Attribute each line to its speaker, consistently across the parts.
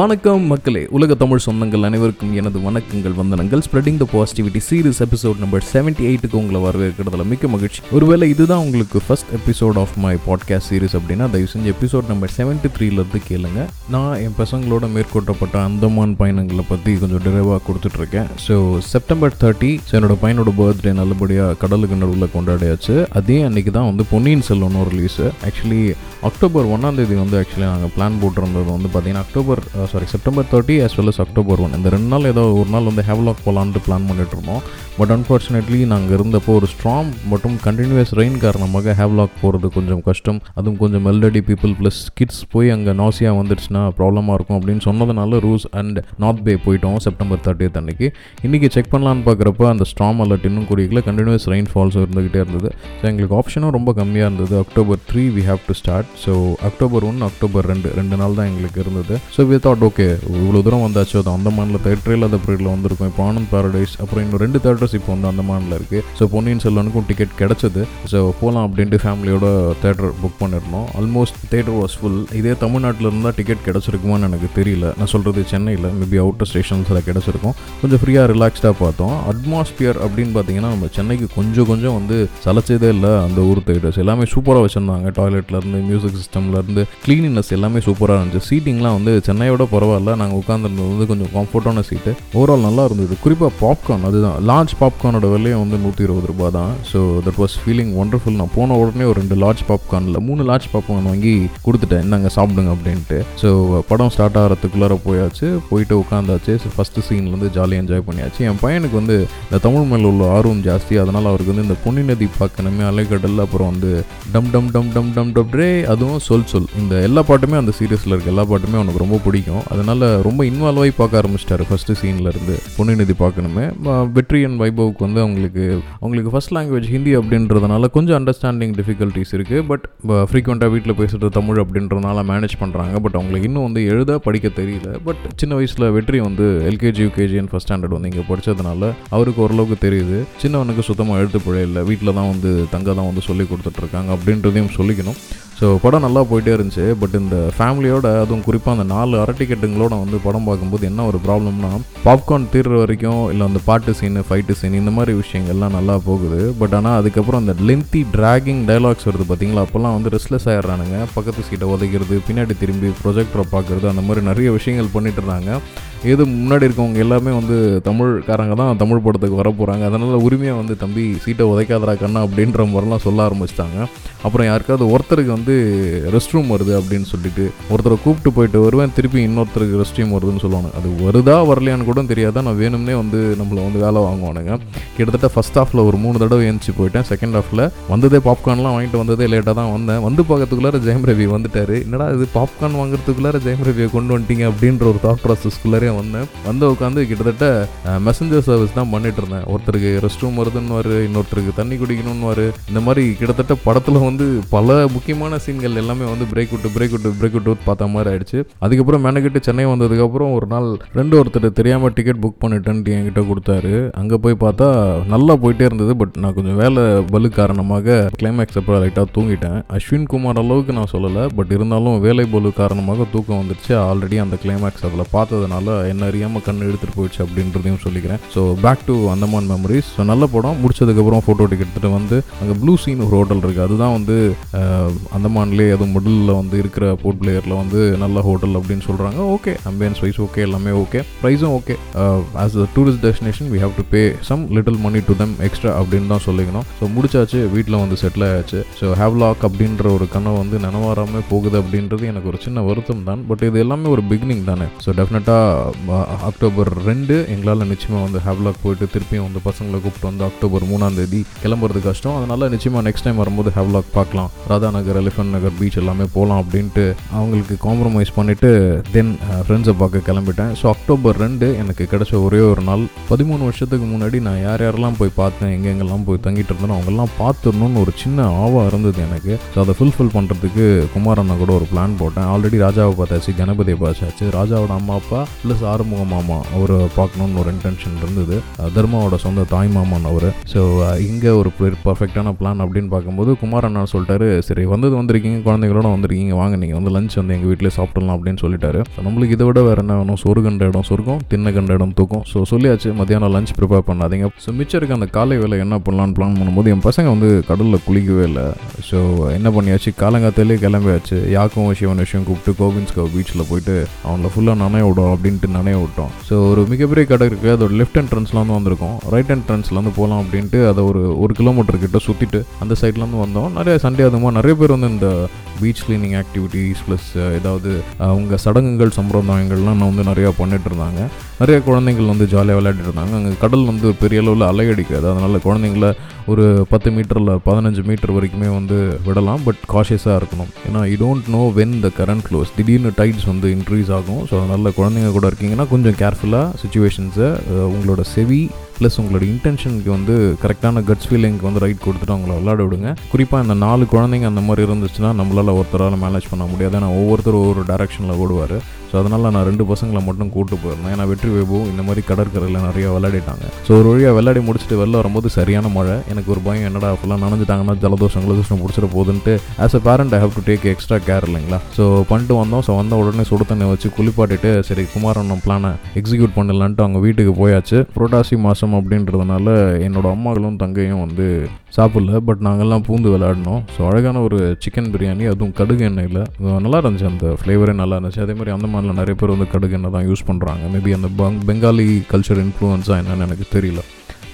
Speaker 1: வணக்கம் மக்களே. உலக தமிழ் சொந்தங்கள் அனைவருக்கும் எனது வணக்கங்கள் வந்தனங்கள். Spreading the positivity series episode number seventy எயிட்டுக்கு உங்களை வரவேற்கிறதுல மிக்க மகிழ்ச்சி. ஒருவேளை இதுதான் உங்களுக்கு first episode of my podcast series அப்படின்னா தயவு செஞ்சு எபிசோட் நம்பர் செவன்டி த்ரீலேருந்து கேளுங்க. நான் என் பசங்களோட மேற்கொள்ளப்பட்ட அந்தமான் பயணங்களை பற்றி கொஞ்சம் டிரைவாக கொடுத்துட்ருக்கேன். ஸோ செப்டம்பர் தேர்ட்டி ஸோ என்னோட பையனோட பர்த்டே நல்லபடியாக கடலுக்கு நடுவில் கொண்டாடியாச்சு. அதே அன்னைக்கு தான் வந்து பொன்னியின் செல்வனும் ரிலீஸு ஆக்சுவலி அக்டோபர் ஒன்றாம் தேதி வந்து ஆக்சுவலி நாங்கள் பிளான் போட்டிருந்தது வந்து பார்த்தீங்கன்னா October sorry September thirty as well as October one இந்த ரெண்டு நாள் ஏதோ ஒரு நாள் வந்து ஹேவ்லாக் போகலான்ட்டு பிளான் பண்ணிட்டு இருந்தோம் பட் அன்ஃபார்ச்சுனேட்லி நாங்கள் இருந்தப்போ ஒரு ஸ்ட்ராங் மற்றும் கண்டினியூஸ் ரெயின் காரணமாக ஹேவ்லாக் போகிறது கொஞ்சம் கஷ்டம். அதுவும் கொஞ்சம் எல்டடி பீப்புள் ப்ளஸ் கிட்ஸ் போய் அங்கே நாசியாக வந்துடுச்சுன்னா ப்ராப்ளமாக இருக்கும் அப்படின்னு சொன்னதுனால ரூஸ் அண்ட் நார்த் பே போயிட்டோம் செப்டம்பர் தேர்ட்டியத் அன்னைக்கு. இன்றைக்கி செக் பண்ணலான்னு பார்க்குறப்ப அந்த ஸ்ட்ராம் அலர்ட் இன்னும் குறிக்கல. கண்டினியூஸ் ரெயின் ஃபால்ஸும் இருந்துகிட்டே இருந்தது. ஸோ எங்களுக்கு ஆப்ஷனும் ரொம்ப கம்மியாக இருந்தது. October three we have to start so October one October ரெண்டு. ரெண்டு நாள் தான் எங்களுக்கு இருந்தது. ஸோ வித் தாட் ஓகே இவ்வளோ தூரம் வந்தாச்சு அது அந்தமானில் தேட்டரில் அந்த பீரியடில் வந்திருக்கும். இப்போ ஆனந்த் பாரடைஸ் அப்புறம் இன்னும் ரெண்டு தேட்டர்ஸ் இப்போ வந்து அந்தமானில் இருக்குது ஸோ பொன்னியின் செல்வனுக்கும் டிக்கெட் கிடச்சிது. ஸோ போகலாம் அப்படின்ட்டு ஃபேமிலியோட தேட்டர் புக் பண்ணியிருந்தோம் ஆல்மோஸ்ட் தேட்டர் வாஸ் ஃபுல் இதே தமிழ்நாட்டில் இருந்தால் டிக்கெட் கிடச்சிருக்குமான்னு எனக்கு தெரியல. நான் சொல்கிறது சென்னையில் மேபி அவுட்டர் ஸ்டேஷன்ஸில் கிடச்சிருக்கும். கொஞ்சம் ஃப்ரீயாக ரிலாக்ஸ்டாக பார்த்தோம். அட்மாஸ்பியர் அப்படின்னு பார்த்தீங்கன்னா நம்ம சென்னைக்கு கொஞ்சம் கொஞ்சம் வந்து சலைச்சதே இல்லை அந்த ஊர் தேட்டர்ஸ் எல்லாமே சூப்பராக வச்சுருந்தாங்க. டாய்லெட்லேருந்து மியூசிக் சிஸ்டம்லேருந்து க்ளீனினஸ் எல்லாமே சூப்பராக இருந்துச்சு. சீட்டிங்லாம் வந்து சென்னையோட பரவாயில்ல நாங்கள் உட்காந்துருந்தது வந்து கொஞ்சம் கம்ஃபர்ட்டான சீட்டு ஓவரால் நல்லா இருந்தது குறிப்பாக பாப்கார்ன் அதுதான் லார்ஜ் பாப்கார்னோட விலையை வந்து நூற்றி இருபது ரூபாய் தான் so that was feeling wonderful நான் போன உடனே ஒரு ரெண்டு லார்ஜ் பாப்கார்னில் மூணு லார்ஜ் பாப்கார்ன் வாங்கி கொடுத்துட்டேன் இந்தாங்க சாப்பிடுங்க அப்படின்ட்டு ஸோ படம் ஸ்டார்ட் ஆகிறதுக்குள்ளார போயாச்சு போயிட்டு உட்காந்தாச்சு ஃபஸ்ட்டு சீன்லேருந்து ஜாலியாக என்ஜாய் பண்ணியாச்சு என் பையனுக்கு வந்து இந்த தமிழ் மேலே உள்ள ஆர்வம் ஜாஸ்தி அதனால் அவருக்கு வந்து இந்த பொன்னி நதி பார்க்கணுமே அலைக்கடல் அப்புறம் வந்து டம் டம் டம் டம் டம் டப்ரே அதுவும் சொல் சொல் இந்த எல்லா பாட்டுமே அந்த சீரியஸில் இருக்க எல்லா பாட்டுமே அவனுக்கு ரொம்ப பிடிக்கும் அதனால் ரொம்ப இன்வால்வ் ஆகி பார்க்க ஆரம்பிச்சிட்டாரு. ஃபஸ்ட்டு சீனில் இருந்து பொன்னி பார்க்கணுமே. வெற்றியன் வெற்றி அண்ட் வைபவுக்கு வந்து அவங்களுக்கு அவங்களுக்கு ஃபஸ்ட் லாங்குவேஜ் ஹிந்தி அப்படின்றதுனால கொஞ்சம் அண்டர்ஸ்டாண்டிங் டிஃபிகல்ட்டிஸ் இருக்குது பட் ஃப்ரீக்வெண்ட்டாக வீட்டில் பேசுகிறது தமிழ் அப்படின்றதுனால மேனேஜ் பண்ணுறாங்க பட் அவங்களுக்கு இன்னும் வந்து எழுத படிக்க தெரியல. பட் சின்ன வயசில் வெற்றி வந்து LKG UKG and first standard வந்து இங்கே படித்ததுனால அவருக்கு ஓரளவுக்கு தெரியுது. சின்னவனுக்கு சுத்தமாக எழுத்து பிழை இல்லை. வீட்டில் தான் வந்து தங்க தான் வந்து சொல்லி கொடுத்துட்ருக்காங்க அப்படின்றதையும் சொல்லிக்கணும். ஸோ படம் நல்லா போயிட்டே இருந்துச்சு. பட் இந்த ஃபேமிலியோட அதுவும் குறிப்பாக அந்த நாலு அரட்டிக்கெட்டுங்களோட வந்து படம் பார்க்கும்போது என்ன ஒரு ப்ராப்ளம்னா பாப்கார்ன் தீர்ற வரைக்கும் இல்லை அந்த பாட்டு சீனு ஃபைட்டு சீன் இந்த மாதிரி விஷயங்கள்லாம் நல்லா போகுது. பட் ஆனால் அதுக்கப்புறம் அந்த லென்த்தி ட்ராகிங் டயலாக்ஸ் வருது பார்த்தீங்களா அப்போல்லாம் வந்து ரெஸ்ட்லெஸ் ஆயிடுறானுங்க. பக்கத்து சீட்டை உதைக்கிறது பின்னாடி திரும்பி ப்ரொஜெக்டரை பார்க்குறது அந்த மாதிரி நிறைய விஷயங்கள் பண்ணிட்டு இருந்தாங்க. ஏது முன்னாடி இருக்கவங்க எல்லாமே வந்து தமிழ்காரங்க தான் தமிழ் படத்துக்கு வர போகிறாங்க அதனால் உரிமையாக வந்து தம்பி சீட்டை உதைக்காதரா கண்ணா அப்படின்ற மாதிரிலாம் சொல்ல ஆரம்பிச்சிட்டாங்க. அப்புறம் யாருக்காவது ஒருத்தருக்கு வந்து ரெஸ்ட் ரூம் வருது அப்படின்னு சொல்லிட்டு ஒருத்தரை கூப்பிட்டு போயிட்டு வருவேன் திருப்பி இன்னொருத்தருக்கு ரெஸ்ட் ரூம் வருதுன்னு சொல்லுவாங்க அது வருதா வரலையான்னு கூட தெரியாதா? நான் வேணும்னே வந்து நம்மளை வந்து வேலை வாங்குவானுங்க. கிட்டத்தட்ட ஃபஸ்ட் ஹாஃபில் ஒரு மூணு தடவை எழுந்துச்சு போயிட்டேன். செகண்ட் ஹாஃபில் வந்ததே பாப்கார்ன்லாம் வாங்கிட்டு வந்ததே லேட்டாக தான் வந்தேன். வந்து பார்க்கறதுக்குள்ளார ஜெயம் ரவி வந்துட்டார். என்னடா இது பாப்கார்ன் வாங்குறதுக்குள்ளார ஜெயம் ரவியை கொண்டு வந்துட்டீங்க அப்படின்ற ஒரு தாட் ப்ராசஸ்க்குள்ளாரே வந்தேன். வந்து உட்காந்து கிட்டத்தட்ட மெசஞ்சர் சர்வீஸ் தான் பண்ணிட்டு இருந்தேன் ஒருத்தருக்கு ரெஸ்ட் ரூம் வருதுன்னு இன்னொருத்தருக்கு தண்ணி குடிக்கணும்னு இந்த மாதிரி கிட்டத்தட்ட படத்தில் வந்து பல முக்கியமான சீன்கள் எல்லாமே வந்து பிரேக் விட்டு பிரேக் விட்டு பிரேக் விட்டு பார்த்த மாதிரி ஆயிடுச்சு. அதுக்கப்புறம் மெனக்கிட்டு சென்னை வந்ததுக்கப்புறம் ஒரு நாள் ஃப்ரெண்டு ஒருத்தர் தெரியாமல் டிக்கெட் புக் பண்ணிட்டேன்ட்டு என்கிட்ட கொடுத்தாரு. அங்கே போய் பார்த்தா நல்லா போயிட்டே இருந்தது பட் நான் கொஞ்சம் வேலை பலு காரணமாக கிளைமேக்ஸ் அப்புறம் லைட்டாக தூங்கிட்டேன். அஸ்வின் குமார் அளவுக்கு நான் சொல்லலை பட் இருந்தாலும் வேலை பலு காரணமாக தூக்கம் வந்துருச்சு. ஆல்ரெடி அந்த கிளைமேக்ஸ் அதில் பார்த்ததுனால என்ன அறியாமல் கண் எடுத்துகிட்டு போயிடுச்சு அப்படின்றதையும் சொல்லிக்கிறேன். So back to Andaman memories so நல்ல படம். முடிச்சதுக்கப்புறம் ஃபோட்டோ டிக்கெட் எடுத்துகிட்டு வந்து அங்கே ப்ளூ சீன் ஒரு ஹோட்டல் இருக்குது அதுதான் வந்து அந்தமான்லேயே அதுவும் மிடில் வந்து இருக்கிற போர்ட் பிளேயரில் வந்து நல்ல ஹோட்டல் அப்படின்னு சொல்கிறாங்க ஓகே அம்பியன்ஸ் வைஸ் ஓகே எல்லாமே ஓகே ப்ரைஸும் okay as a tourist destination we have to pay some little money to them extra அப்படின்னு தான் சொல்லிக்கணும். ஸோ முடிச்சாச்சு. வீட்டில் வந்து செட்டில் ஆயாச்சு. ஸோ ஹேவ்லாக் அப்படின்ற ஒரு கனவு வந்து நனவாராமல் போகுது அப்படின்றது எனக்கு ஒரு சின்ன வருத்தம் தான். பட் இது எல்லாமே ஒரு பிகினிங் தானே. ஸோ டெஃபினட்டாக அக்டோபர் ரெண்டு. எங்களால் நிச்சயமாக வந்து ஹேவ்லாக் போயிட்டு திருப்பியும் வந்து பசங்களை கூப்பிட்டு வந்து அக்டோபர் மூணாம் தேதி கிளம்புறது கஷ்டம். அதனால நிச்சயமாக நெக்ஸ்ட் டைம் வரும்போது ஹேவ்லாக் பார்க்கலாம். ராதா நகர் எலிஃபன்ட் நகர் பீச் எல்லாமே போகலாம் அப்படின்ட்டு அவங்களுக்கு காம்ப்ரமைஸ் பண்ணிவிட்டு தென் ஃப்ரெண்ட்ஸை பார்க்க கிளம்பிட்டேன். ஸோ அக்டோபர் ரெண்டு எனக்கு கிடைச்ச ஒரே ஒரு நாள். பதிமூணு வருஷத்துக்கு முன்னாடி நான் யார் யாரெல்லாம் போய் பார்த்தேன் எங்கெங்கெல்லாம் போய் தங்கிட்டு இருந்தேனோ அவங்கெல்லாம் பார்த்துடணும்னு ஒரு சின்ன ஆவா இருந்தது எனக்கு. ஸோ அதை ஃபுல்ஃபில் பண்ணுறதுக்கு குமார் அண்ணா கூட ஒரு பிளான் போட்டேன். ஆல்ரெடி ராஜாவை பார்த்தாச்சு கணபதியை பார்த்தாச்சு. ராஜாவோட அம்மா அப்பா ப்ளஸ் எஸ் ஆறுமுக மாமா அவரை பார்க்கணுன்னு ஒரு இன்டென்ஷன் இருந்தது. தர்மாவோட சொந்த தாய் மாமான் அவர். ஸோ இங்கே ஒரு பர்ஃபெக்டான பிளான் அப்படின்னு பார்க்கும்போது குமார் அண்ணா சொல்லிட்டாரு சரி வந்தது வந்திருக்கீங்க குழந்தைங்களோட வந்திருக்கீங்க வாங்க நீங்கள் வந்து லஞ்ச் வந்து எங்கள் வீட்டிலே சாப்பிடலாம் அப்படின்னு சொல்லிட்டாரு. நம்மளுக்கு இதை விட வேறு என்ன வேணும்? சொரு கண்ட இடம் சொர்க்கம் தின்ன கண்ட இடம் தூக்கம். ஸோ சொல்லியாச்சு மத்தியானம் லஞ்ச் ப்ரிப்பேர் பண்ணாதீங்க. ஸோ மிச்சம் இருக்க அந்த காலை வேலை என்ன பண்ணலான்னு பிளான் பண்ணும்போது என் பசங்க வந்து கடலில் குளிக்கவே இல்லை. ஸோ என்ன பண்ணியாச்சு? காலங்காத்தாலே கிளம்பியாச்சு. யாக்கும் சிவன் விஷயம் கூப்பிட்டு கோவிந்த்ஸ்கோ பீச்சில் போயிட்டு அவங்கள ஃபுல்லாக நனைய விடும் அப்படின்ட்டு நனைய விட்டோம் ஸோ ஒரு மிகப்பெரிய கடை இருக்குது அதோட லெஃப்ட் என்ட்ரன்ஸ்லேருந்து வந்திருக்கோம். ரைட் என்ட்ரன்ஸ்லேருந்து வந்து போகலாம் அப்படின்ட்டு அதை ஒரு ஒரு கிலோமீட்டர் கிட்ட சுற்றிட்டு அந்த சைட்லேருந்து வந்தோம். நிறைய சண்டே அதுமா நிறைய பேர் வந்து இந்த பீச் கிளீனிங் ஆக்டிவிட்டீஸ் ப்ளஸ் ஏதாவது அவங்க சடங்குகள் சம்பிரதாயங்கள்லாம் நான் வந்து நிறையா பண்ணிட்டு இருந்தாங்க. நிறைய குழந்தைங்கள் வந்து ஜாலியாக விளையாடிட்டு இருந்தாங்க. அங்கே கடல் வந்து ஒரு பெரிய அளவில் அலை அடிக்காது. அதனால் குழந்தைங்கள ஒரு பத்து மீட்டரில் பதினஞ்சு மீட்டர் வரைக்குமே வந்து விடலாம். பட் காஷியஸாக இருக்கணும். ஏன்னா you don't know when the current close திடீர்னு டைட்ஸ் வந்து இன்க்ரீஸ் ஆகும். ஸோ அதனால் குழந்தைங்க கூட இருக்கீங்கன்னா கொஞ்சம் கேர்ஃபுல்லாக சுச்சுவேஷன்ஸை உங்களோட செவி ப்ளஸ் உங்களோட இன்டென்ஷனுக்கு வந்து கரெக்டான கட்ஸ் ஃபீலிங்க்கு வந்து ரைட் கொடுத்துட்டு அவங்கள விளாட விடுங்க. குறிப்பாக இந்த நாலு குழந்தைங்க அந்த மாதிரி இருந்துச்சுன்னா நம்மளால் ஒருத்தரால் மேனேஜ் பண்ண முடியாது. ஏன்னா ஒவ்வொருத்தரும் ஒவ்வொரு டேரக்ஷனில் ஓடுவார். ஸோ அதனால் நான் ரெண்டு பசங்களை மட்டும் கூட்டு போயிருந்தேன். ஏன்னா வெற்றி வைபவம் இந்த மாதிரி கடற்கரையில் நிறைய விளையாடிட்டாங்க. ஸோ ஒரு வழியாக விளையாடி முடிச்சுட்டு வெளில வரும்போது சரியான மழை. எனக்கு ஒரு பயம் என்னடா ஃபுல்லாக நனைஞ்சிட்டாங்கன்னா ஜலதோஷம் ஜலதோஷம் பிடிச்சிட்டு போகுதுன்ட்டு as a parent I have to take extra care இல்லைங்களா? ஸோ பண்ணிட்டு வந்தோம். ஸோ வந்த உடனே சுடு தண்ணி வச்சு குளிப்பாட்டிட்டு சரி குமாரன் பிளானை எக்ஸிக்யூட் பண்ணலான்ட்டு அவங்க வீட்டுக்கு போயாச்சு. புரோட்டாசி மாதம் அப்படின்றதுனால என்னோட அம்மாக்களும் தங்கையும் வந்து சாப்பிடல. பட் நாங்கள்லாம் பூந்து விளையாடினோம். ஸோ அழகான ஒரு சிக்கன் பிரியாணி அதுவும் கடுகு எண்ணெயில். நல்லா இருந்துச்சு. அந்த ஃப்ளேவரே நல்லா இருந்துச்சு. அதே மாதிரி அந்த மாதிரிலாம் நிறைய பேர் வந்து கடுகு எண்ணெய் தான் யூஸ் பண்ணுறாங்க மேபி அந்த பங் பெங்காலி கல்ச்சர் இன்ஃப்ளூயன்ஸாக என்னென்னு எனக்கு தெரியல.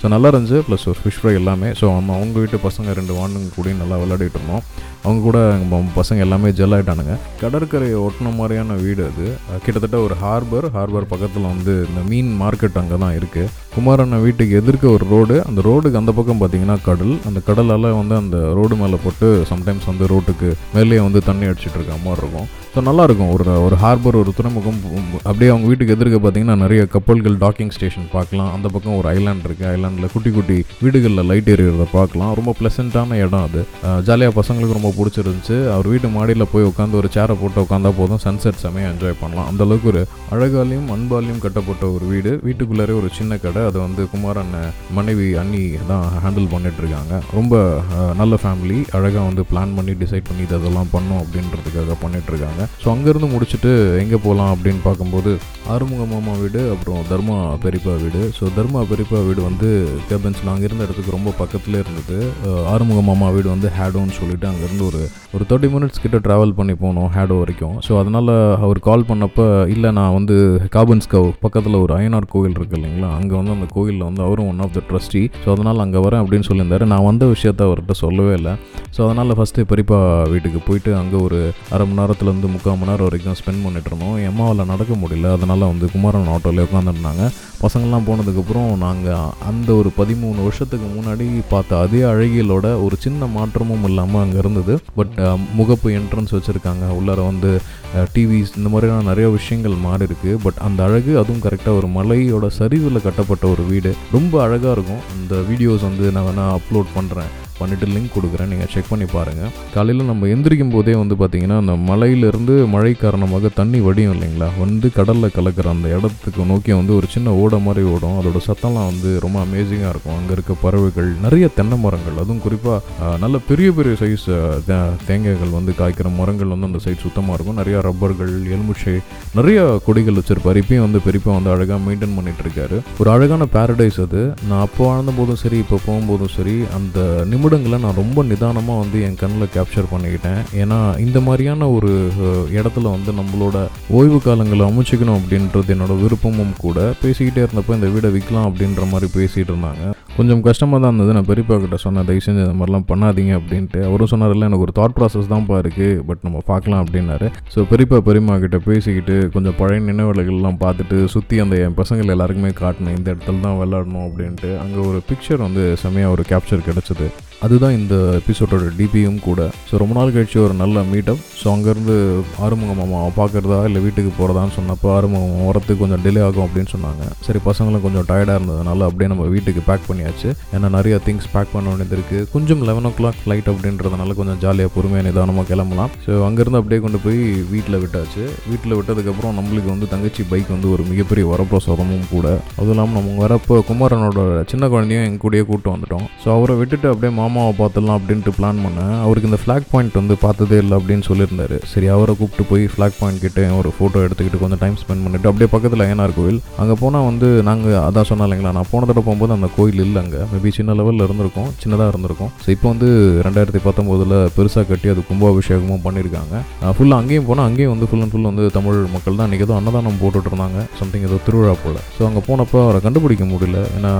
Speaker 1: ஸோ நல்லா இருந்துச்சு. ப்ளஸ் ஒரு ஃபிஷ் ஃப்ரை எல்லாமே. ஸோ அம்மா அவங்க வீட்டு பசங்க ரெண்டு வாண்டுங்க கூட நல்லா விளையாடிட்டு இருந்தோம். அவங்க கூட எங்கள் பசங்க எல்லாமே ஜெல் ஆகிட்டானுங்க கடற்கரையை ஒட்டின மாதிரியான வீடு அது. கிட்டத்தட்ட ஒரு ஹார்பர் ஹார்பர் பக்கத்தில் வந்து இந்த மீன் மார்க்கெட் அங்கே தான் இருக்குது குமாரண்ண வீட்டுக்கு எதிர்க்க ஒரு ரோடு அந்த ரோடுக்கு அந்த பக்கம் பார்த்தீங்கன்னா கடல். அந்த கடலால் வந்து அந்த ரோடு மேலே போட்டு சம்டைம்ஸ் வந்து ரோட்டுக்கு மேலேயே வந்து தண்ணி அடிச்சிட்டு இருக்க மாதிரி இருக்கும். ஸோ நல்லாயிருக்கும் ஒரு ஒரு ஹார்பர் ஒரு துறைமுகம் அப்படியே அவங்க வீட்டுக்கு எதிர்க்க பார்த்தீங்கன்னா நிறைய கப்பல்கள் டாக்கிங் ஸ்டேஷன் பார்க்கலாம் அந்த பக்கம் ஒரு ஐலாண்ட் இருக்குது ஐலாண்டில் குட்டி குட்டி வீடுகளில் லைட் எறிகிறத பார்க்கலாம் ரொம்ப ப்ளசண்ட்டான இடம் அது. ஜாலியாக பசங்களுக்கு ரொம்ப ரொம்ப பிடிச்சிருந்துச்சு. அவர் வீட்டு மாடியில் போய் உட்காந்து ஒரு சேரை போட்டு உட்காந்தா போதும். சன்செட் செமையாக என்ஜாய் பண்ணலாம். அந்த அளவுக்கு ஒரு அழகாலையும் அன்பாலையும் கட்டப்பட்ட ஒரு வீடு. வீட்டுக்குள்ளாரே ஒரு சின்ன கடை. அதை வந்து குமாரன் மனைவி அண்ணி தான் ஹேண்டில் பண்ணிட்டுருக்காங்க. ரொம்ப நல்ல ஃபேமிலி அழகாக வந்து பிளான் பண்ணி டிசைட் பண்ணி இதெல்லாம் அதெல்லாம் பண்ணோம் அப்படின்றதுக்காக பண்ணிட்டுருக்காங்க. ஸோ அங்கேருந்து முடிச்சுட்டு எங்கே போகலாம் அப்படின்னு பார்க்கும்போது ஆறுமுக மாமா வீடு அப்புறம் தர்மா பெரியப்பா வீடு. ஸோ தர்மா பெரியப்பா வீடு வந்து கேபன்ஸ் நாங்கள் இருந்த இடத்துக்கு ரொம்ப பக்கத்துலேயே இருந்தது. ஆறுமுக மாமா வீடு வந்து ஹேடோன்னு சொல்லிட்டு அங்கேருந்து ஒரு ஒரு தேர்ட்டி மினிட்ஸ் கிட்ட ட்ராவல் பண்ணி போனோம் ஹேடோ வரைக்கும். ஸோ அதனால் அவர் கால் பண்ணப்போ இல்லை நான் வந்து காபன்ஸ்கவ் பக்கத்தில் ஒரு அய்யனார் கோவில் இருக்கு இல்லைங்களா? அங்கே வந்து அந்த கோயிலில் வந்து அவரும் one of the trustee so அதனால் அங்கே வரேன் அப்படின்னு சொல்லியிருந்தாரு. நான் வந்த விஷயத்த அவர்கிட்ட சொல்லவே இல்லை. ஸோ அதனால் ஃபஸ்ட்டு பெரியப்பா வீட்டுக்கு போயிட்டு அங்கே ஒரு அரை மணி நேரத்துலேருந்து முக்கால் மணி நேரம் வரைக்கும் ஸ்பெண்ட் பண்ணிட்டு இருந்தோம். எம்மாவில் நடக்க முடியல. அதனால் வந்து குமாரன் ஆட்டோவில் உட்காந்துருந்தாங்க பசங்கள்லாம் போனதுக்கப்புறம் நாங்கள் அந்த ஒரு பதிமூணு வருஷத்துக்கு முன்னாடி பார்த்த அதே அழகியலோட ஒரு சின்ன மாற்றமும் இல்லாமல் அங்கே இருந்தது பட் uh, முகப்பு என்ட்ரன்ஸ் வச்சுருக்காங்க. உள்ளார வந்து uh, டிவிஸ் இந்த மாதிரியான நிறைய விஷயங்கள் மாறி இருக்கு பட் அந்த அழகு அதுவும் கரெக்டாக ஒரு மலையோட சரிவில் கட்டப்பட்ட ஒரு வீடு. ரொம்ப அழகாக இருக்கும். அந்த வீடியோஸ் வந்து நான் வேணால் அப்லோட் பண்ணுறேன் பண்ணிவிட்டு லிங்க் கொடுக்குறேன். நீங்கள் செக் பண்ணி பாருங்கள் காலையில் நம்ம எந்திரிக்கும் போதே வந்து பார்த்திங்கன்னா அந்த மலையிலேருந்து மழை காரணமாக தண்ணி வடியும் இல்லைங்களா? வந்து கடலில் கலக்கிற அந்த இடத்துக்கு நோக்கி வந்து ஒரு சின்ன ஓட மாதிரி ஓடும். அதோட சத்தம்லாம் வந்து ரொம்ப அமேசிங்காக இருக்கும். அங்கே இருக்க பறவைகள் நிறைய தென்னை மரங்கள் அதுவும் குறிப்பாக நல்ல பெரிய பெரிய சைஸ் தேங்காய்கள் வந்து காய்க்கிற மரங்கள் வந்து அந்த சைட் சுத்தமாக இருக்கும். நிறையா ரப்பர்கள் எலுமிச்சை நிறைய கொடிகள் வச்சுருப்பார். இப்பயும் வந்து பெரியப்பா வந்து அழகாக மெயின்டைன் பண்ணிட்டு இருக்காரு. ஒரு அழகான பேரடைஸ் அது. நான் அப்போ வாழ்ந்த போதும் சரி இப்போ போகும்போதும் சரி அந்த நிமிடங்களை நான் ரொம்ப நிதானமாக வந்து என் கண்ணில் கேப்சர் பண்ணிக்கிட்டேன். ஏன்னா இந்த மாதிரியான ஒரு இடத்துல வந்து நம்மளோட ஓய்வு காலங்களை அமைச்சிக்கணும் அப்படின்றது என்னோட விருப்பமும் கூட. பேசிக்கிட்டே இருந்தப்போ இந்த வீடை விற்கலாம் அப்படின்ற மாதிரி பேசிகிட்டு இருந்தாங்க. கொஞ்சம் கஷ்டமாக தான் இருந்தது. நான் பெரியப்பா கிட்ட சொன்னேன் தயவு செஞ்சு இந்த மாதிரிலாம் பண்ணாதீங்க அப்படின்ட்டு. அவரும் சொன்னார் இல்லை எனக்கு ஒரு தாட் ப்ராசஸ் தான்ப்பா இருக்குது பட் நம்ம பார்க்கலாம் அப்படின்னாரு. ஸோ பெரியப்பா பெரியம்மா கிட்ட பேசிக்கிட்டு கொஞ்சம் பழைய நினைவுகள்லாம் பார்த்துட்டு சுற்றி அந்த என் பசங்கள் எல்லாருக்குமே காட்டினேன். இந்த இடத்துல தான் விளாடணும் அப்படின்ட்டு. அங்கே ஒரு பிக்சர் வந்து செம்மையாக ஒரு கேப்சர் கிடச்சிது. அதுதான் இந்த எபிசோடோட டிபியும் கூட. ஸோ ரொம்ப நாள் கழிச்சு ஒரு நல்ல மீட்டப் ஸோ அங்கேருந்து ஆறுமுக மாமா பார்க்குறதா இல்லை வீட்டுக்கு போகிறதான்னு சொன்னப்போ ஆறுமுகம் வரத்துக்கு கொஞ்சம் டிலே ஆகும் அப்படின்னு சொன்னாங்க. சரி பசங்களும் கொஞ்சம் டயர்டாக இருந்ததுனால அப்படியே நம்ம வீட்டுக்கு பேக் பண்ணி பண்ணியாச்சு. ஏன்னா நிறைய திங்ஸ் பேக் பண்ண வேண்டியது இருக்குது கொஞ்சம் லெவன் ஓ கிளாக் ஃப்ளைட் அப்படின்றதுனால கொஞ்சம் ஜாலியாக பொறுமையாக நிதானமாக கிளம்பலாம். ஸோ அங்கேருந்து அப்படியே கொண்டு போய் வீட்டில் விட்டாச்சு. வீட்டில் விட்டதுக்கப்புறம் நம்மளுக்கு வந்து தங்கச்சி பைக் வந்து ஒரு மிகப்பெரிய வரப்பிரசாதமும் கூட. அதுவும் இல்லாமல் நம்ம வரப்போ குமாரனோட சின்ன குழந்தையும் எங்க கூடயே கூப்பிட்டு வந்துட்டோம். ஸோ அவரை விட்டுட்டு அப்படியே மாமாவை பார்த்துடலாம் அப்படின்ட்டு பிளான் பண்ணேன். அவருக்கு இந்த ஃப்ளாக் பாயிண்ட் வந்து பார்த்ததே இல்லை அப்படின்னு சொல்லியிருந்தாரு. சரி அவரை கூப்பிட்டு போய் ஃப்ளாக் பாயிண்ட் கிட்ட ஒரு ஃபோட்டோ எடுத்துக்கிட்டு கொஞ்சம் டைம் ஸ்பெண்ட் பண்ணிட்டு அப்படியே பக்கத்தில் ஐயனார் கோயில் அங்கே போனால் வந்து நாங்கள் அதான் சொன்னா இல்லைங்களா நான் போன தடவை போகும்போது அந்த கோயில் இல்லை. அங்கே மேபி சின்ன லெவலில் இருந்திருக்கும் சின்னதாக இருந்திருக்கும். ஸோ இப்போ வந்து ரெண்டாயிரத்தி பத்தொம்போதில் பெருசாக கட்டி அது கும்பாபிஷேகமும் பண்ணியிருக்காங்க. ஃபுல்லாக அங்கேயும் போனால் அங்கேயும் வந்து ஃபுல் அண்ட் ஃபுல் வந்து தமிழ் மக்கள் தான் இன்றைக்கி ஏதோ அன்னதானம் போட்டுட்டு இருந்தாங்க. சம்திங் ஏதோ திருவிழா போல். ஸோ அங்கே போனப்போ அவரை கண்டுபிடிக்க முடியல. ஏன்னா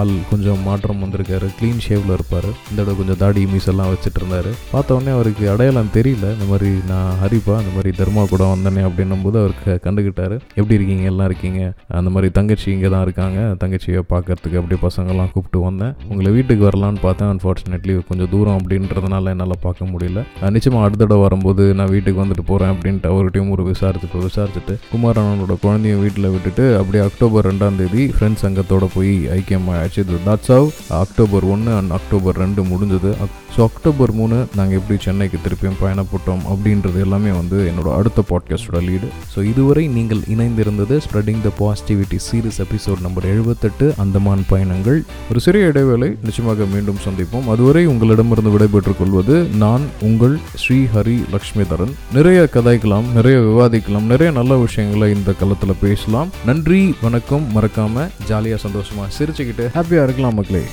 Speaker 1: ஆள் கொஞ்சம் மாற்றம் வந்திருக்காரு. க்ளீன் ஷேவில் இருப்பார். இந்த தடவை கொஞ்சம் தாடி மீசெல்லாம் வச்சுட்டு இருந்தார். பார்த்த உடனே அவருக்கு அடையாளம் தெரியல. இந்த மாதிரி நான் ஹரிப்பா இந்த மாதிரி தர்மா கூட வந்தேனே அப்படின்னும் போது அவருக்கு கண்டுக்கிட்டாரு எப்படி இருக்கீங்க? எல்லாம் இருக்கீங்க? அந்த மாதிரி தங்கச்சி இங்கே தான் இருக்காங்க. தங்கச்சியை பார்க்கறதுக்கு அப்படியே பசங்கள்லாம் கூப்பிட்டு வந்தேன். உங்களை வீட்டுக்கு வரலான்னு பார்த்தேன். அன்ஃபார்ச்சுனேட்லி கொஞ்சம் தூரம் அப்படின்றதுனால என்னால் பார்க்க முடியல. நிச்சயமாக அடுத்த தடவை வரும்போது நான் வீட்டுக்கு வந்துட்டு போகிறேன் அப்படின்ட்டு அவர்கிட்டயும் ஒரு விசாரிச்சுட்டு விசாரிச்சுட்டு குமாரனோட குழந்தையும் வீட்டில் விட்டுட்டு அப்படியே அக்டோபர் ரெண்டாம் தேதி ஃப்ரெண்ட்ஸ் சங்கத்தோட போய் ஐக்கியம் ஆயிடுச்சு. தட்ஸ் ஹவ் அக்டோபர் ஒன்று அண்ட் அக்டோபர் ரெண்டு முடிஞ்சது. ஸோ அக்டோபர் மூணு நாங்கள் எப்படி சென்னைக்கு திருப்பியும் பயணப்பட்டோம் அப்படின்றது எல்லாமே வந்து என்னோட அடுத்த பாட்காஸ்டோட லீடு ஸோ இதுவரை நீங்கள் இணைந்திருந்தது spreading the positivity series episode number எழுபத்தெட்டு அந்தமான் பயணங்கள். ஒரு சிறிய இடைவேளை நிச்சயமாக மீண்டும் சந்திப்போம். அதுவரை உங்களிடமிருந்து விடைபெற்றுக் கொள்வது நான் உங்கள் ஸ்ரீ ஹரி லக்ஷ்மிதரன். நிறைய கதைக்கலாம் நிறைய விவாதிக்கலாம் நிறைய நல்ல விஷயங்களை இந்த களத்தில் பேசலாம். நன்றி வணக்கம் மறக்காம ஜாலியாக சந்தோஷமா சிரிச்சுக்கிட்டு ஹாப்பியாக இருக்கலாம் மக்களே.